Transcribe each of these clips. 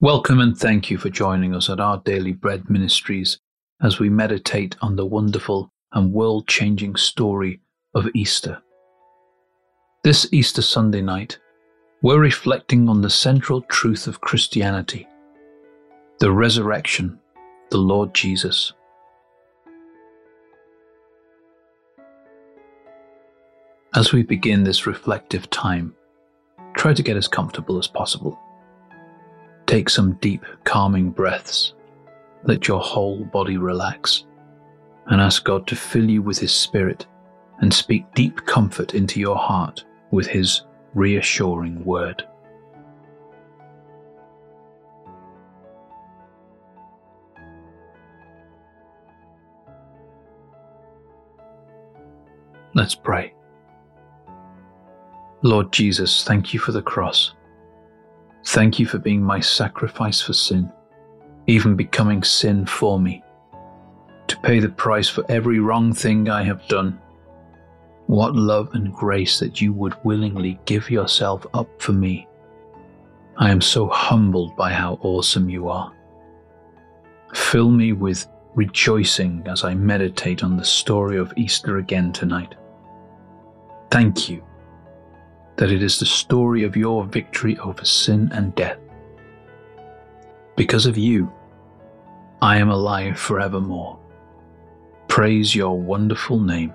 Welcome and thank you for joining us at our Daily Bread Ministries as we meditate on the wonderful and world changing story of Easter. This Easter Sunday night, we're reflecting on the central truth of Christianity the resurrection, the Lord Jesus. As we begin this reflective time, try to get as comfortable as possible. Take some deep, calming breaths. Let your whole body relax and ask God to fill you with His Spirit and speak deep comfort into your heart with His reassuring word. Let's pray. Lord Jesus, thank you for the cross. Thank you for being my sacrifice for sin, even becoming sin for me, to pay the price for every wrong thing I have done. What love and grace that you would willingly give yourself up for me. I am so humbled by how awesome you are. Fill me with rejoicing as I meditate on the story of Easter again tonight. Thank you that it is the story of your victory over sin and death. Because of you, I am alive forevermore. Praise your wonderful name.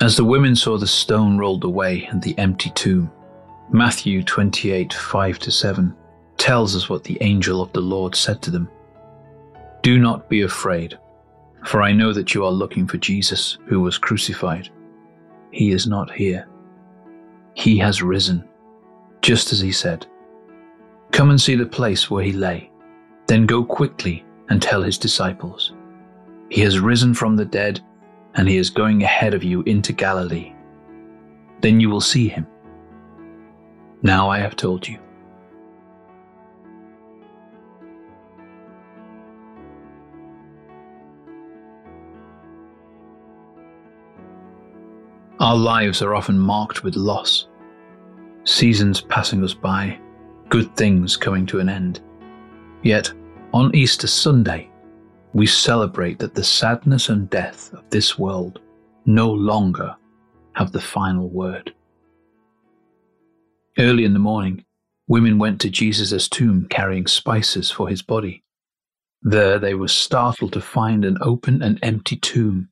As the women saw the stone rolled away and the empty tomb, Matthew 28 5 7 tells us what the angel of the Lord said to them Do not be afraid, for I know that you are looking for Jesus who was crucified. He is not here. He has risen, just as he said. Come and see the place where he lay. Then go quickly and tell his disciples. He has risen from the dead, and he is going ahead of you into Galilee. Then you will see him. Now I have told you. Our lives are often marked with loss, seasons passing us by, good things coming to an end. Yet, on Easter Sunday, we celebrate that the sadness and death of this world no longer have the final word. Early in the morning, women went to Jesus' tomb carrying spices for his body. There they were startled to find an open and empty tomb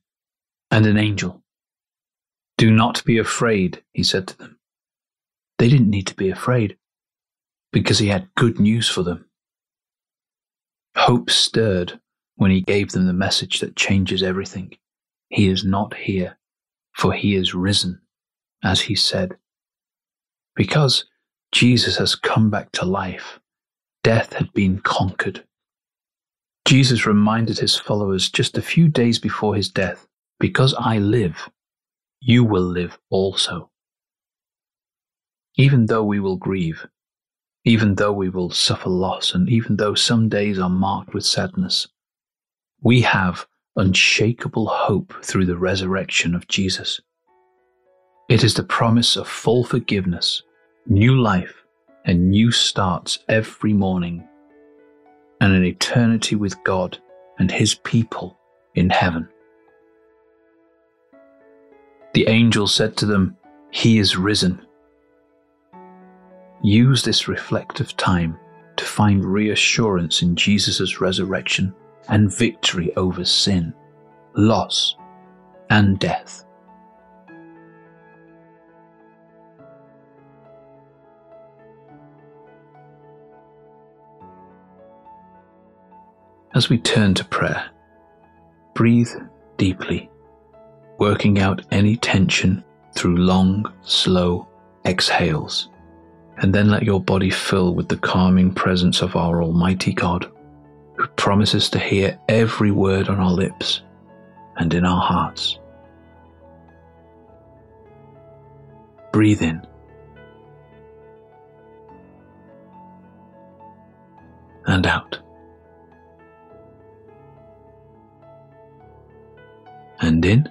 and an angel. Do not be afraid, he said to them. They didn't need to be afraid because he had good news for them. Hope stirred when he gave them the message that changes everything. He is not here, for he is risen, as he said. Because Jesus has come back to life, death had been conquered. Jesus reminded his followers just a few days before his death, Because I live, you will live also. Even though we will grieve, even though we will suffer loss, and even though some days are marked with sadness, we have unshakable hope through the resurrection of Jesus. It is the promise of full forgiveness, new life, and new starts every morning, and an eternity with God and His people in heaven. The angel said to them, He is risen. Use this reflective time to find reassurance in Jesus' resurrection and victory over sin, loss, and death. As we turn to prayer, breathe deeply working out any tension through long, slow exhales. And then let your body fill with the calming presence of our Almighty God, who promises to hear every word on our lips and in our hearts. Breathe in. And out. and in,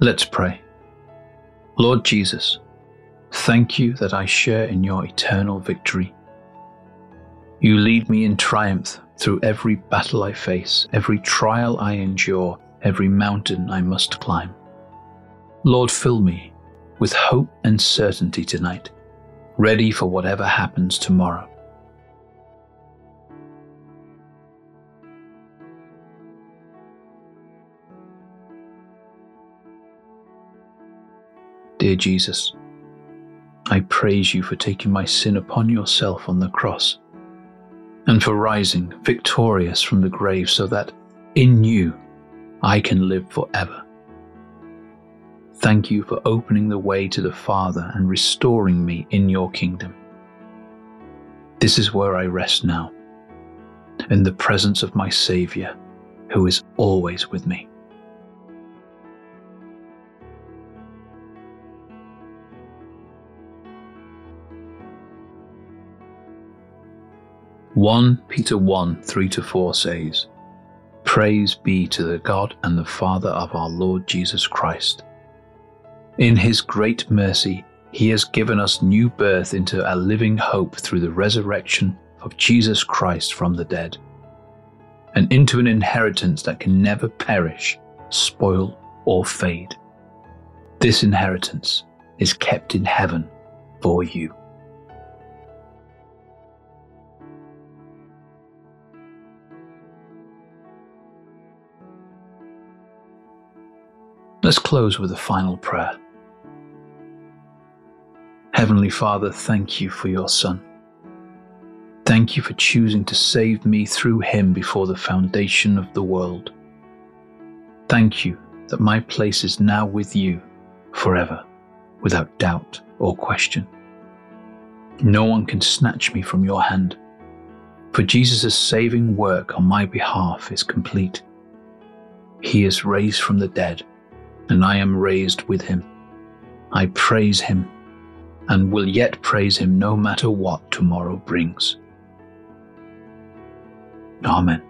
Let's pray. Lord Jesus, thank you that I share in your eternal victory. You lead me in triumph through every battle I face, every trial I endure, every mountain I must climb. Lord, fill me with hope and certainty tonight, ready for whatever happens tomorrow. Dear Jesus, I praise you for taking my sin upon yourself on the cross and for rising victorious from the grave so that in you I can live forever. Thank you for opening the way to the Father and restoring me in your kingdom. This is where I rest now, in the presence of my Saviour, who is always with me. 1 Peter 1 3 to 4 says, Praise be to the God and the Father of our Lord Jesus Christ. In his great mercy, he has given us new birth into a living hope through the resurrection of Jesus Christ from the dead, and into an inheritance that can never perish, spoil, or fade. This inheritance is kept in heaven for you. Let's close with a final prayer. Heavenly Father, thank you for your Son. Thank you for choosing to save me through him before the foundation of the world. Thank you that my place is now with you forever, without doubt or question. No one can snatch me from your hand, for Jesus' saving work on my behalf is complete. He is raised from the dead and I am raised with him. I praise him and will yet praise him no matter what tomorrow brings. Amen.